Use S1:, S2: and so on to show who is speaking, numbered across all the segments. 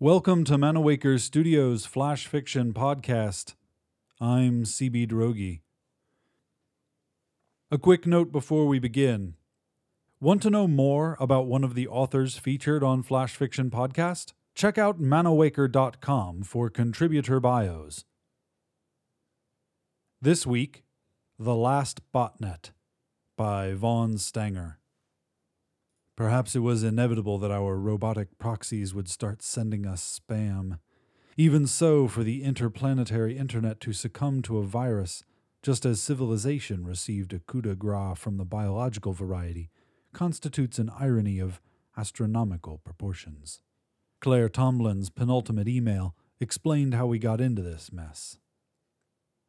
S1: Welcome to Manawaker Studios Flash Fiction Podcast. I'm CB Droege. A quick note before we begin. Want to know more about one of the authors featured on Flash Fiction Podcast? Check out manawaker.com for contributor bios. This week, The Last Botnet by Vaughan Stanger. Perhaps it was inevitable that our robotic proxies would start sending us spam. Even so, for the interplanetary internet to succumb to a virus, just as civilization received a coup de grace from the biological variety, constitutes an irony of astronomical proportions. Claire Tomlin's penultimate email explained how we got into this mess.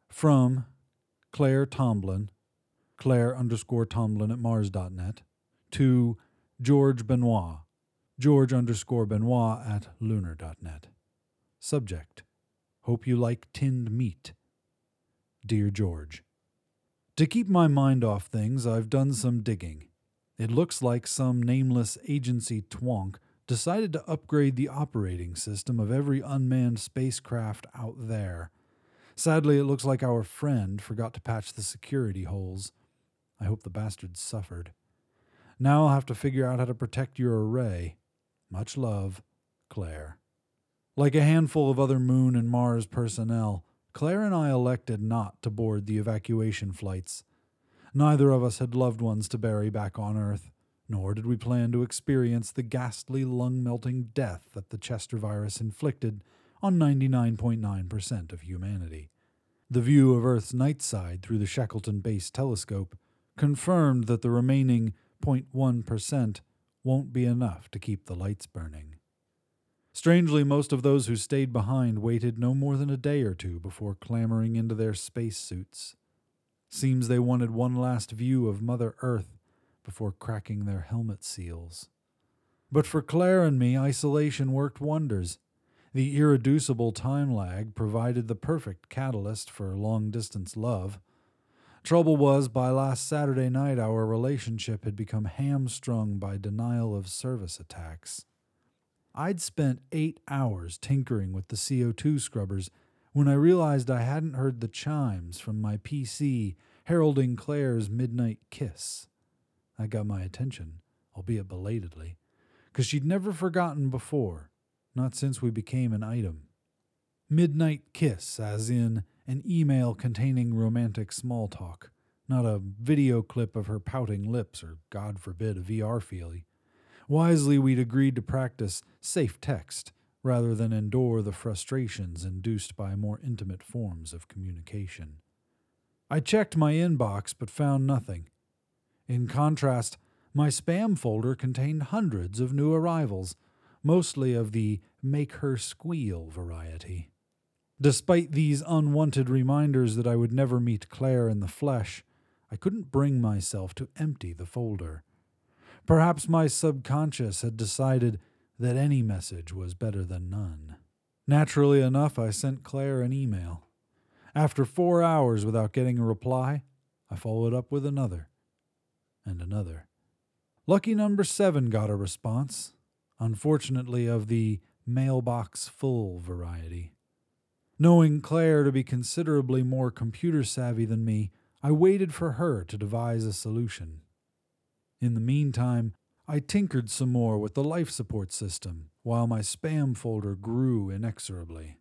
S1: From Claire Tomlin, Claire underscore Tomlin at Mars.net, to George Benoit, George underscore Benoit at lunar.net. Subject Hope you like tinned meat. Dear George, To keep my mind off things, I've done some digging. It looks like some nameless agency twonk decided to upgrade the operating system of every unmanned spacecraft out there. Sadly, it looks like our friend forgot to patch the security holes. I hope the bastard suffered. Now I'll have to figure out how to protect your array. Much love, Claire. Like a handful of other Moon and Mars personnel, Claire and I elected not to board the evacuation flights. Neither of us had loved ones to bury back on Earth, nor did we plan to experience the ghastly lung melting death that the Chester virus inflicted on 99.9% of humanity. The view of Earth's night side through the Shackleton Base telescope confirmed that the remaining 0.1% won't be enough to keep the lights burning. Strangely, most of those who stayed behind waited no more than a day or two before clambering into their space suits. Seems they wanted one last view of Mother Earth before cracking their helmet seals. But for Claire and me, isolation worked wonders. The irreducible time lag provided the perfect catalyst for long distance love. Trouble was, by last Saturday night, our relationship had become hamstrung by denial of service attacks. I'd spent eight hours tinkering with the CO2 scrubbers when I realized I hadn't heard the chimes from my PC heralding Claire's midnight kiss. I got my attention, albeit belatedly, because she'd never forgotten before, not since we became an item. Midnight kiss, as in an email containing romantic small talk, not a video clip of her pouting lips or, God forbid, a VR feely. Wisely, we'd agreed to practice safe text rather than endure the frustrations induced by more intimate forms of communication. I checked my inbox but found nothing. In contrast, my spam folder contained hundreds of new arrivals, mostly of the make her squeal variety. Despite these unwanted reminders that I would never meet Claire in the flesh, I couldn't bring myself to empty the folder. Perhaps my subconscious had decided that any message was better than none. Naturally enough, I sent Claire an email. After four hours without getting a reply, I followed up with another and another. Lucky number seven got a response, unfortunately, of the mailbox full variety. Knowing Claire to be considerably more computer savvy than me, I waited for her to devise a solution. In the meantime, I tinkered some more with the life support system while my spam folder grew inexorably.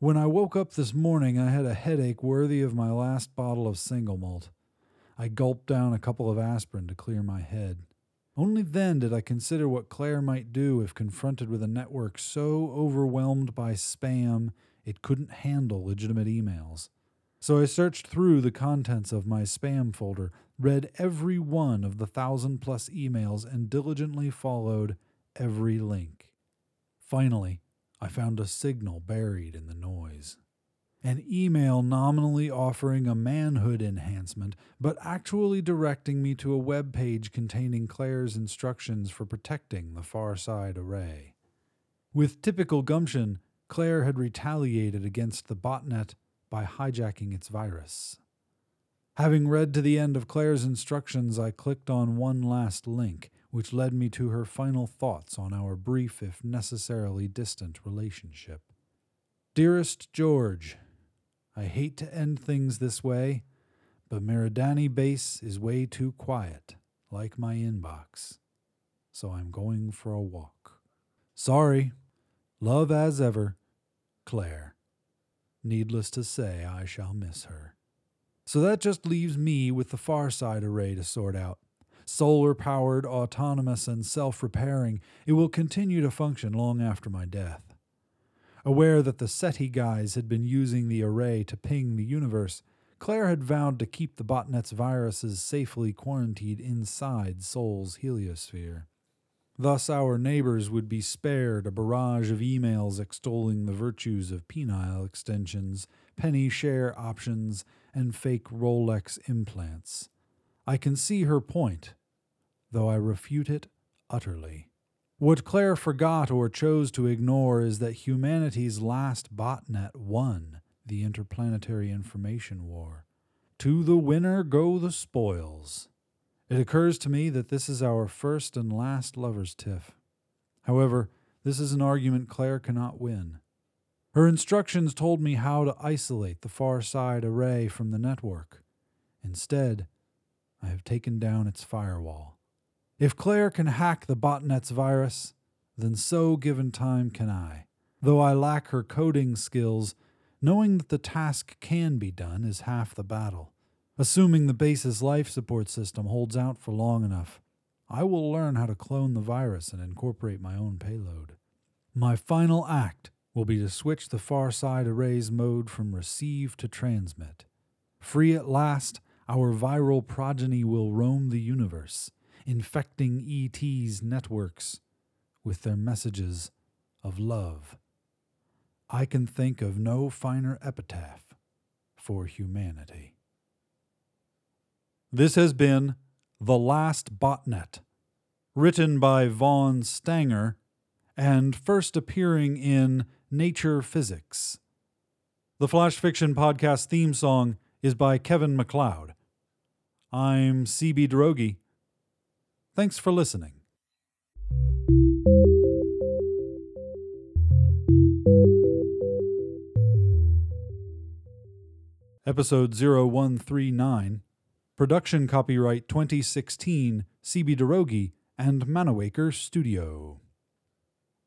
S1: When I woke up this morning, I had a headache worthy of my last bottle of single malt. I gulped down a couple of aspirin to clear my head. Only then did I consider what Claire might do if confronted with a network so overwhelmed by spam it couldn't handle legitimate emails. So I searched through the contents of my spam folder, read every one of the thousand plus emails, and diligently followed every link. Finally, I found a signal buried in the noise an email nominally offering a manhood enhancement, but actually directing me to a web page containing Claire's instructions for protecting the far side array. With typical gumption, Claire had retaliated against the botnet by hijacking its virus. Having read to the end of Claire's instructions, I clicked on one last link, which led me to her final thoughts on our brief, if necessarily distant, relationship. Dearest George, I hate to end things this way, but Meridiani Base is way too quiet, like my inbox. So I'm going for a walk. Sorry. Love as ever, Claire. Needless to say, I shall miss her. So that just leaves me with the far side array to sort out. Solar powered, autonomous, and self repairing, it will continue to function long after my death. Aware that the SETI guys had been using the array to ping the universe, Claire had vowed to keep the botnet's viruses safely quarantined inside Sol's heliosphere. Thus, our neighbors would be spared a barrage of emails extolling the virtues of penile extensions, penny share options, and fake Rolex implants. I can see her point, though I refute it utterly. What Claire forgot or chose to ignore is that humanity's last botnet won the interplanetary information war. To the winner go the spoils. It occurs to me that this is our first and last lover's tiff. However, this is an argument Claire cannot win. Her instructions told me how to isolate the far side array from the network. Instead, I have taken down its firewall. If Claire can hack the botnet's virus, then so given time can I. Though I lack her coding skills, knowing that the task can be done is half the battle. Assuming the base's life support system holds out for long enough, I will learn how to clone the virus and incorporate my own payload. My final act will be to switch the far side array's mode from receive to transmit. Free at last, our viral progeny will roam the universe, infecting ET's networks with their messages of love. I can think of no finer epitaph for humanity. This has been The Last Botnet, written by Vaughan Stanger and first appearing in Nature Physics. The Flash Fiction Podcast theme song is by Kevin MacLeod. I'm CB Droege. Thanks for listening. Episode 0139 Production copyright 2016 CB Droege and Manawaker Studio.